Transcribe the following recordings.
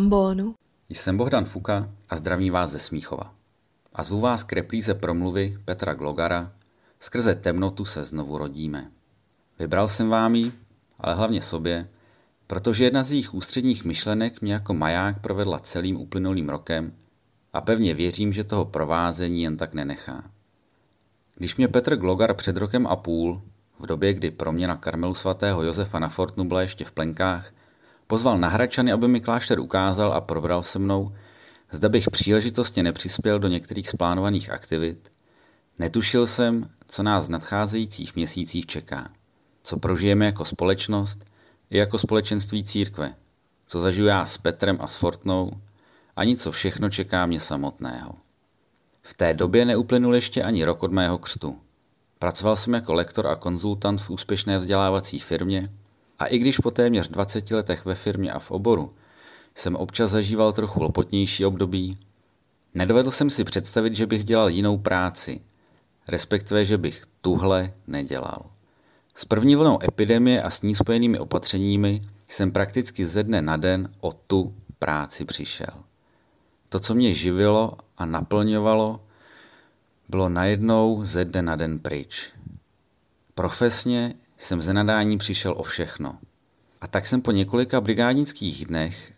ambonu. Jsem Bohdan Fuka a zdravím vás ze Smíchova. A zvu vás k repríze promluvy Petra Glogara Skrze temnotu se znovu rodíme. Vybral jsem vám ji, ale hlavně sobě, protože jedna z jejich ústředních myšlenek mě jako maják provedla celým uplynulým rokem a pevně věřím, že toho provázení jen tak nenechá. Když mě Petr Glogar před rokem a půl, v době, kdy pro mě na Karmelu svatého Josefa na Fortnu byla ještě v plenkách, pozval na Hračany, aby mi klášter ukázal a probral se mnou, zda bych příležitostně nepřispěl do některých splánovaných aktivit, netušil jsem, co nás v nadcházejících měsících čeká, co prožijeme jako společnost i jako společenství církve, co zažiju já s Petrem a s Fortnou, ani co všechno čeká mě samotného. V té době neuplynul ještě ani rok od mého křtu. Pracoval jsem jako lektor a konzultant v úspěšné vzdělávací firmě a i když po téměř 20 letech ve firmě a v oboru jsem občas zažíval trochu lopotnější období, nedovedl jsem si představit, že bych dělal jinou práci, respektive, že bych tuhle nedělal. S první vlnou epidemie a s ní spojenými opatřeními jsem prakticky ze dne na den o tu práci přišel. To, co mě živilo a naplňovalo, bylo najednou ze dne na den pryč. Profesně jsem ze nadání přišel o všechno. A tak jsem po několika brigádnických dnech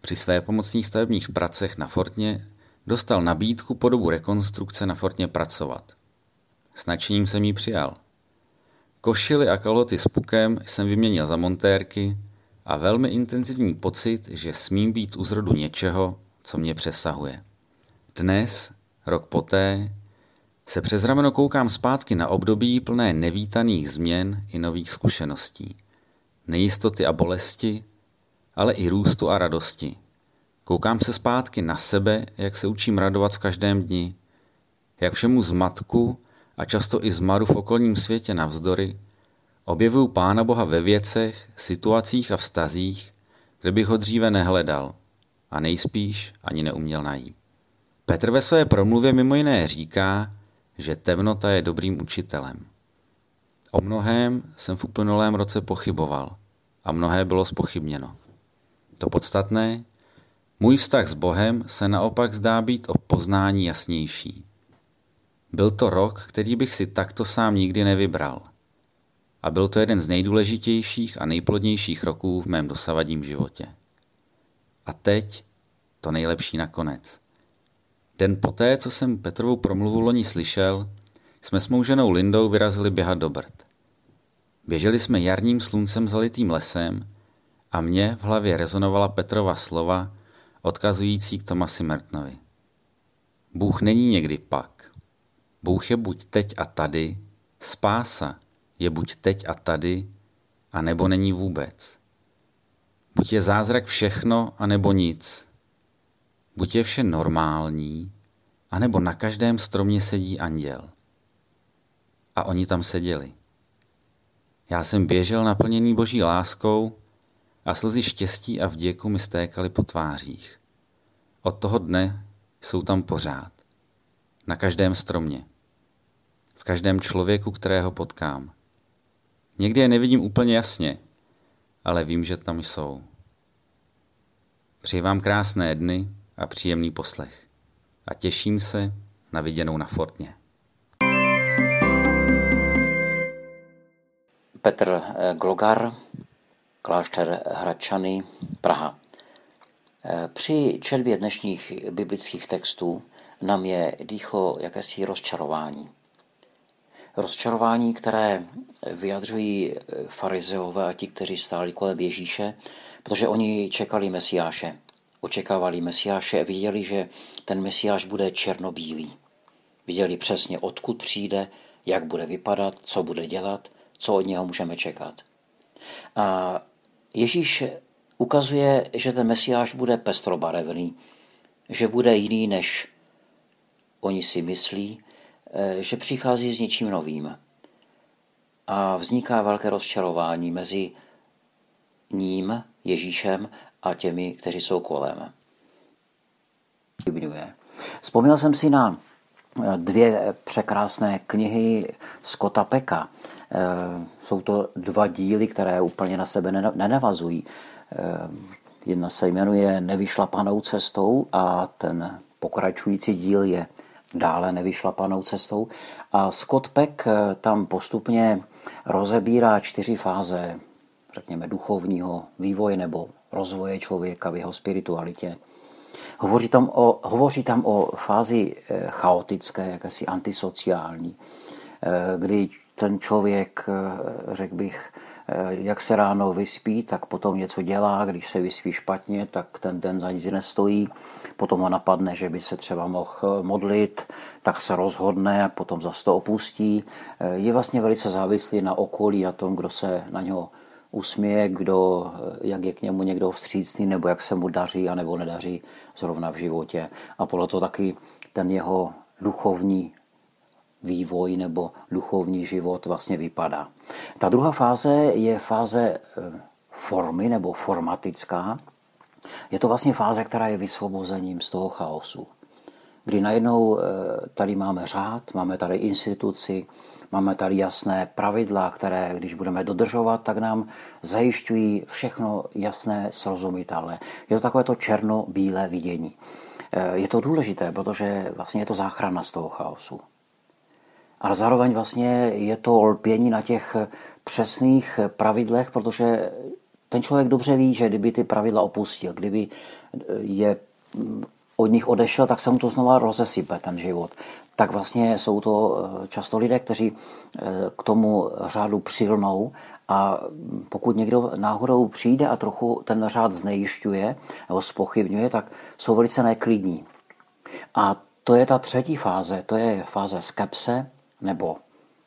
při své pomocných stavebních pracech na Fortně dostal nabídku po dobu rekonstrukce na Fortně pracovat. S nadšením jsem ji přijal. Košily a kalhoty s pukem jsem vyměnil za montérky a velmi intenzivní pocit, že smím být u zrodu něčeho, co mě přesahuje. Dnes, rok poté, se přes rameno koukám zpátky na období plné nevítaných změn i nových zkušeností. Nejistoty a bolesti, ale i růstu a radosti. Koukám se zpátky na sebe, jak se učím radovat v každém dni, jak všemu zmatku a často i zmaru v okolním světě navzdory, objevuju Pána Boha ve věcech, situacích a vztazích, kde bych ho dříve nehledal a nejspíš ani neuměl najít. Petr ve své promluvě mimo jiné říká, že temnota je dobrým učitelem. O mnohém jsem v uplynulém roce pochyboval a mnohé bylo spochybněno. To podstatné, můj vztah s Bohem se naopak zdá být o poznání jasnější. Byl to rok, který bych si takto sám nikdy nevybral. A byl to jeden z nejdůležitějších a nejplodnějších roků v mém dosavadním životě. A teď to nejlepší nakonec. Den poté, co jsem Petrovou promluvu loni slyšel, jsme s mou ženou Lindou vyrazili běhat do Brd. Běželi jsme jarním sluncem zalitým lesem a mě v hlavě rezonovala Petrova slova, odkazující k Tomasi Mertnovi. Bůh není někdy pak. Bůh je buď teď a tady, spása je buď teď a tady, a nebo není vůbec. Buď je zázrak všechno, a nebo nic. Buď je vše normální, anebo na každém stromě sedí anděl. A oni tam seděli. Já jsem běžel naplněný boží láskou a slzy štěstí a vděku mi stékaly po tvářích. Od toho dne jsou tam pořád. Na každém stromě. V každém člověku, kterého potkám. Někdy je nevidím úplně jasně, ale vím, že tam jsou. Přeji vám krásné dny a příjemný poslech. A těším se na viděnou na Fortně. Petr eh, Glogar, klášter Hradčany, Praha. Eh, při četbě dnešních biblických textů nám je dýchlo jakési rozčarování. Rozčarování, které vyjadřují eh, farizeové a ti, kteří stáli kolem Ježíše, protože oni čekali Mesiáše očekávali Mesiáše viděli, že ten Mesiáš bude černobílý. Viděli přesně, odkud přijde, jak bude vypadat, co bude dělat, co od něho můžeme čekat. A Ježíš ukazuje, že ten Mesiáš bude pestrobarevný, že bude jiný, než oni si myslí, eh, že přichází s něčím novým. A vzniká velké rozčarování mezi ním, Ježíšem, a těmi, kteří jsou kolem. Vzpomněl jsem si na eh, dvě překrásné knihy Scotta Peka. Eh, jsou to dva díly, které úplně na sebe nenavazují. Eh, Jedna se jmenuje Nevyšlapanou cestou a ten pokračující díl je dále nevyšlapanou cestou. A Scott Peck tam postupně rozebírá čtyři fáze, řekněme, duchovního vývoje nebo rozvoje člověka v jeho spiritualitě. Hovoří tam o, hovoří tam o fázi eh, chaotické, jakési antisociální, eh, kdy ten člověk, řekl bych, jak se ráno vyspí, tak potom něco dělá, když se vyspí špatně, tak ten den za nic nestojí, potom ho napadne, že by se třeba mohl modlit, tak se rozhodne a potom zase to opustí. Je vlastně velice závislý na okolí, na tom, kdo se na něho usměje, kdo, jak je k němu někdo vstřícný, nebo jak se mu daří a nebo nedaří zrovna v životě. A podle toho taky ten jeho duchovní vývoj nebo duchovní život vlastně vypadá. Ta druhá fáze je fáze eh, formy nebo formatická. Je to vlastně fáze, která je vysvobozením z toho chaosu. Kdy najednou eh, tady máme řád, máme tady instituci, máme tady jasné pravidla, které, když budeme dodržovat, tak nám zajišťují všechno jasné, srozumitelné. Je to takové to černo-bílé vidění. Eh, je to důležité, protože vlastně je to záchrana z toho chaosu. Ale zároveň vlastně je to lpění na těch přesných pravidlech, protože ten člověk dobře ví, že kdyby ty pravidla opustil, kdyby je od nich odešel, tak se mu to znova rozesype, ten život. Tak vlastně jsou to eh, často lidé, kteří eh, k tomu řádu přilnou a pokud někdo náhodou přijde a trochu ten řád znejišťuje nebo spochybňuje, tak jsou velice neklidní. A to je ta třetí fáze, to je fáze skepse, nebo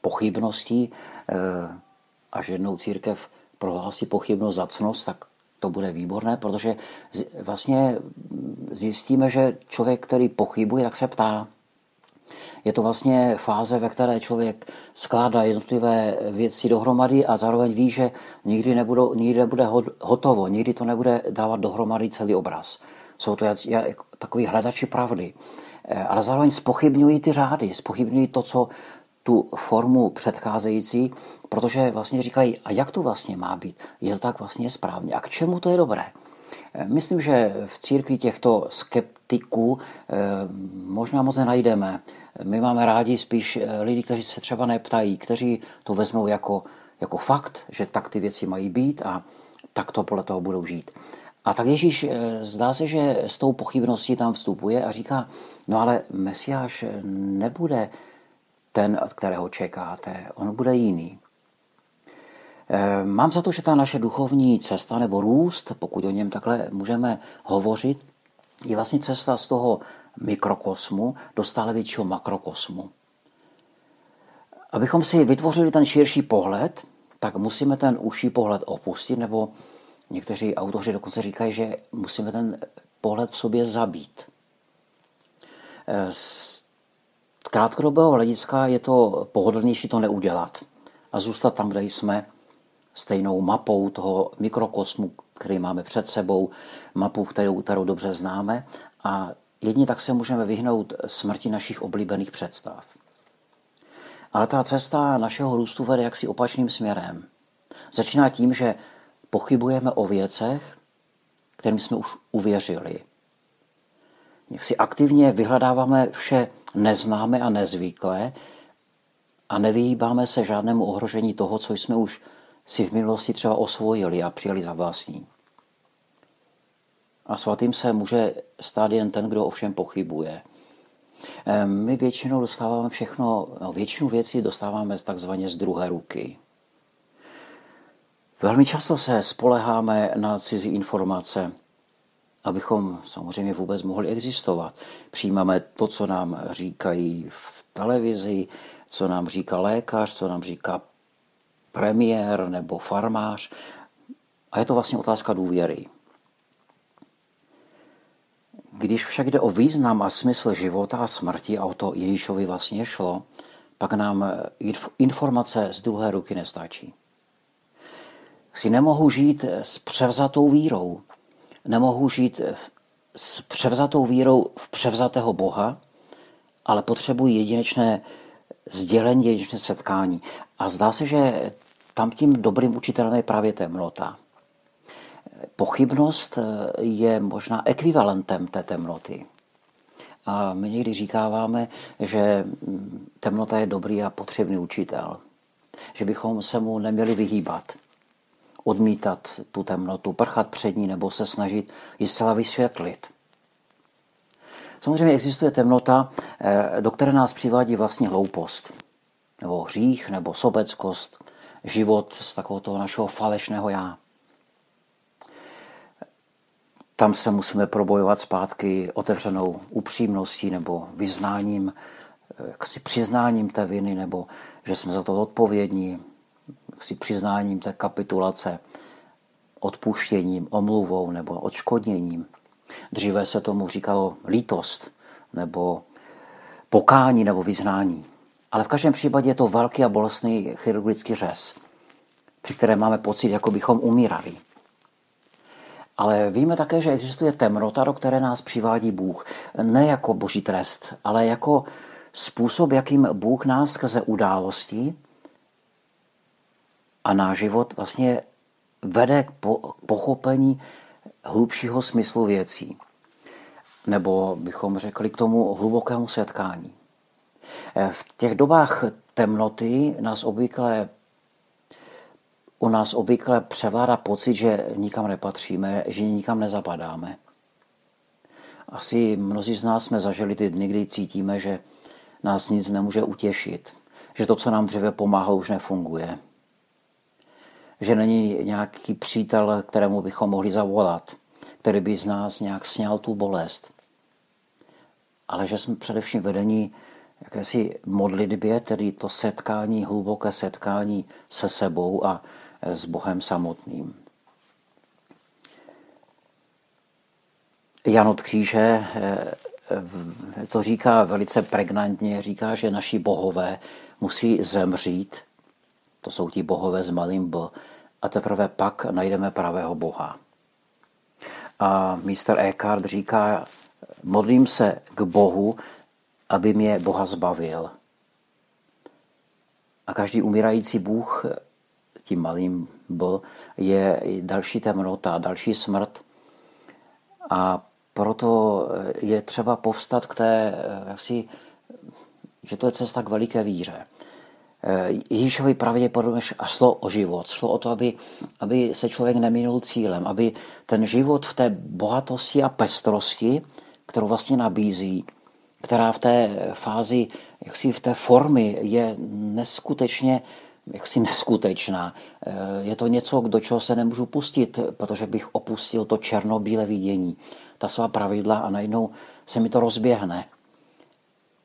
pochybností, eh, až jednou církev prohlásí pochybnost za cnost, tak to bude výborné, protože vlastně zjistíme, že člověk, který pochybuje, tak se ptá. Je to vlastně fáze, ve které člověk skládá jednotlivé věci dohromady a zároveň ví, že nikdy, nebudou, nikdy nebude hotovo, nikdy to nebude dávat dohromady celý obraz. Jsou to takový hledači pravdy. Eh, ale zároveň spochybňují ty řády, spochybňují to, co tu formu předcházející, protože vlastně říkají, a jak to vlastně má být? Je to tak vlastně správně? A k čemu to je dobré? Eh, myslím, že v církvi těchto skeptiků eh, možná moc nenajdeme. My máme rádi spíš eh, lidi, kteří se třeba neptají, kteří to vezmou jako, jako fakt, že tak ty věci mají být a tak to podle toho budou žít. A tak Ježíš zdá se, že s tou pochybností tam vstupuje a říká, no ale Mesiáš nebude ten, od kterého čekáte. On bude jiný. Eh, mám za to, že ta naše duchovní cesta nebo růst, pokud o něm takhle můžeme hovořit, je vlastně cesta z toho mikrokosmu do stále většího makrokosmu. Abychom si vytvořili ten širší pohled, tak musíme ten užší pohled opustit, nebo někteří autoři dokonce říkají, že musíme ten pohled v sobě zabít. Eh, krátkodobého hlediska je to pohodlnější to neudělat a zůstat tam, kde jsme, stejnou mapou toho mikrokosmu, který máme před sebou, mapu, kterou, kterou dobře známe a jedině tak se můžeme vyhnout smrti našich oblíbených představ. Ale ta cesta našeho růstu vede jaksi opačným směrem. Začíná tím, že pochybujeme o věcech, kterým jsme už uvěřili. Jak si aktivně vyhledáváme vše neznáme a nezvyklé a nevyhýbáme se žádnému ohrožení toho, co jsme už si v minulosti třeba osvojili a přijali za vlastní. A svatým se může stát jen ten, kdo ovšem pochybuje. My většinou dostáváme všechno, no, většinu věcí dostáváme takzvaně z druhé ruky. Velmi často se spoleháme na cizí informace, abychom samozřejmě vůbec mohli existovat. Přijímáme to, co nám říkají v televizi, co nám říká lékař, co nám říká premiér nebo farmář. A je to vlastně otázka důvěry. Když však jde o význam a smysl života a smrti, a o to Ježíšovi vlastně šlo, pak nám informace z druhé ruky nestačí. Si nemohu žít s převzatou vírou, nemohu žít s převzatou vírou v převzatého Boha, ale potřebuji jedinečné sdělení, jedinečné setkání. A zdá se, že tam tím dobrým učitelem je právě temnota. pochybnost je možná ekvivalentem té temnoty. A my někdy říkáváme, že temnota je dobrý a potřebný učitel. Že bychom se mu neměli vyhýbat, odmítat tu temnotu, prchat před ní nebo se snažit ji zcela vysvětlit. Samozřejmě existuje temnota, eh, do které nás přivádí vlastně hloupost, nebo hřích, nebo sobeckost, život z takového toho našeho falešného já. Tam se musíme probojovat zpátky otevřenou upřímností nebo vyznáním, eh, přiznáním té viny, nebo že jsme za to odpovědní, si přiznáním té kapitulace, odpuštěním, omluvou nebo odškodněním. Dříve se tomu říkalo lítost nebo pokání nebo vyznání. Ale v každém případě je to velký a bolestný chirurgický řez, při kterém máme pocit, jako bychom umírali. Ale víme také, že existuje temnota, do které nás přivádí Bůh. Ne jako boží trest, ale jako způsob, jakým Bůh nás skrze události a náš život vlastně vede k pochopení hlubšího smyslu věcí. Nebo bychom řekli k tomu hlubokému setkání. V těch dobách temnoty nás obvykle u nás obvykle převládá pocit, že nikam nepatříme, že nikam nezapadáme. Asi mnozí z nás jsme zažili ty dny, kdy cítíme, že nás nic nemůže utěšit, že to, co nám dříve pomáhalo, už nefunguje. Že není nějaký přítel, kterému bychom mohli zavolat, který by z nás nějak sněl tu bolest. Ale že jsme především vedení jakési modlitbě, tedy to setkání, hluboké setkání se sebou a s Bohem samotným. Jan od Kříže eh, to říká velice pregnantně, říká, že naši bohové musí zemřít, to jsou ti bohové s malým b, a teprve pak najdeme pravého boha. A mistr Eckhart říká, modlím se k Bohu, aby mě Boha zbavil. A každý umírající Bůh tím malým B, je další temnota, další smrt. A proto je třeba povstat k té, jaksi, že to je cesta k veliké víře. Ježíšovi pravděpodobně šlo o život. Šlo o to, aby, aby se člověk neminul cílem, aby ten život v té bohatosti a pestrosti, kterou vlastně nabízí, která v té fázi, jaksi v té formy je neskutečně jaksi neskutečná. Eh, je to něco, do čeho se nemůžu pustit, protože bych opustil to černobílé vidění, ta svá pravidla a najednou se mi to rozběhne.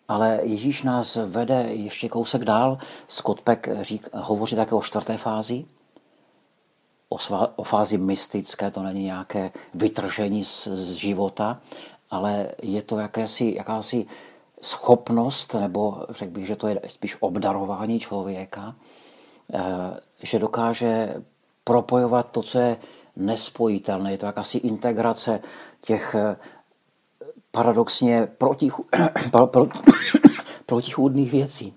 Ale Ježíš nás vede ještě kousek dál. Scott Peck řík, hovoří také o čtvrté fázi, o, svá, o fázi mystické, to není nějaké vytržení z, z života, ale je to jakési, jakási schopnost, nebo řekl bych, že to je spíš obdarování člověka, Eh, že dokáže propojovat to, co je nespojitelné. Je to jakási integrace těch paradoxně protichů, protichůdných věcí.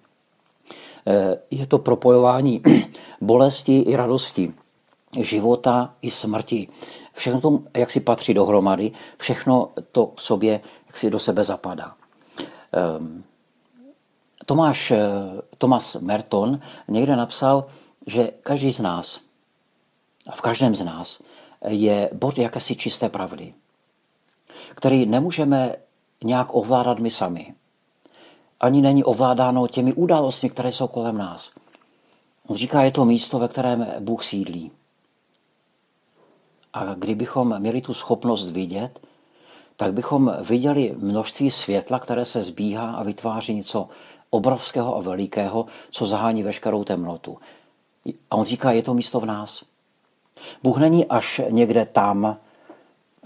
Eh, je to propojování bolesti i radosti, života i smrti. Všechno to, jak si patří dohromady, všechno to k sobě, jak si do sebe zapadá. Ehm, Tomáš, eh, Thomas Merton někde napsal, že každý z nás, a v každém z nás, je bod jakési čisté pravdy, který nemůžeme nějak ovládat my sami. Ani není ovládáno těmi událostmi, které jsou kolem nás. On říká, je to místo, ve kterém Bůh sídlí. A kdybychom měli tu schopnost vidět, tak bychom viděli množství světla, které se zbíhá a vytváří něco obrovského a velikého, co zahání veškerou temnotu. A on říká, je to místo v nás. Bůh není až někde tam,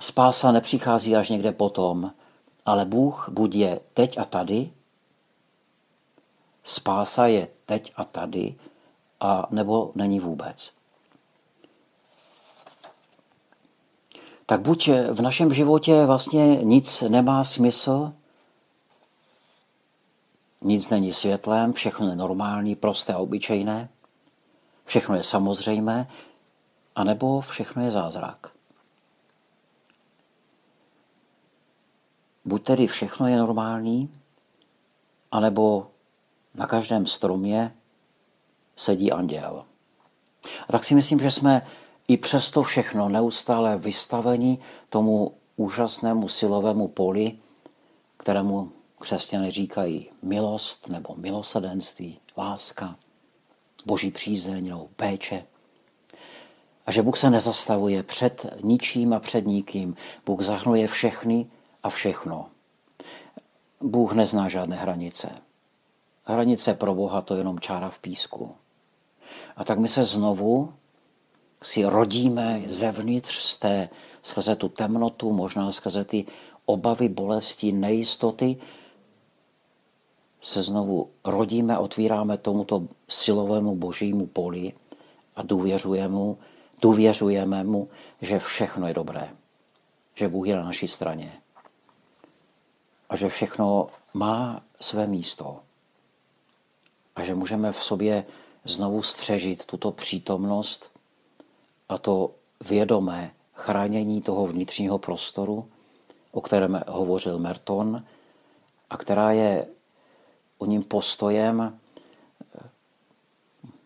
spása nepřichází až někde potom, ale Bůh buď je teď a tady, spása je teď a tady, a nebo není vůbec. Tak buď v našem životě vlastně nic nemá smysl, nic není světlem, všechno je normální, prosté a obyčejné, všechno je samozřejmé, anebo všechno je zázrak. Buď tedy všechno je normální, anebo na každém stromě sedí anděl. A tak si myslím, že jsme i přesto všechno neustále vystaveni tomu úžasnému silovému poli, kterému křesťané říkají milost nebo milosadenství, láska, boží přízeň nebo péče. A že Bůh se nezastavuje před ničím a před nikým. Bůh zahrnuje všechny a všechno. Bůh nezná žádné hranice. Hranice pro Boha to je jenom čára v písku. A tak my se znovu si rodíme zevnitř z té, skrze tu temnotu, možná skrze ty obavy, bolesti, nejistoty, se znovu rodíme, otvíráme tomuto silovému božímu poli a důvěřujeme mu, důvěřujeme mu, že všechno je dobré, že Bůh je na naší straně a že všechno má své místo a že můžeme v sobě znovu střežit tuto přítomnost a to vědomé chránění toho vnitřního prostoru, o kterém hovořil Merton, a která je o ním postojem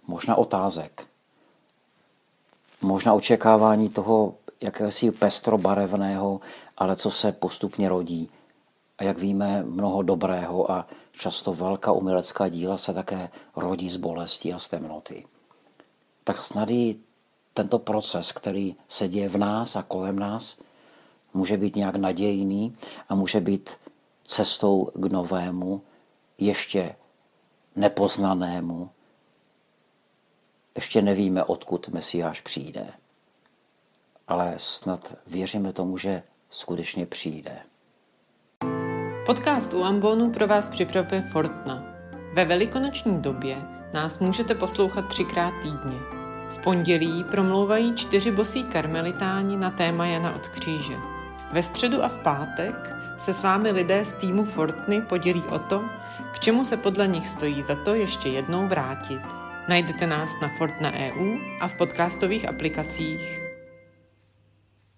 možná otázek, možná očekávání toho jakési pestrobarevného, ale co se postupně rodí. A jak víme, mnoho dobrého a často velká umělecká díla se také rodí z bolesti a z temnoty. Tak snad i tento proces, který se děje v nás a kolem nás, může být nějak nadějný a může být cestou k novému, ještě nepoznanému. Ještě nevíme, odkud Mesiáš přijde. Ale snad věříme tomu, že skutečně přijde. Podcast u Ambonu pro vás připravuje Fortna. Ve velikonoční době nás můžete poslouchat třikrát týdně. V pondělí promlouvají čtyři bosí karmelitáni na téma Jana od kříže. Ve středu a v pátek se s vámi lidé z týmu Fortny podělí o to, k čemu se podle nich stojí za to ještě jednou vrátit. Najdete nás na Fortna EU a v podcastových aplikacích.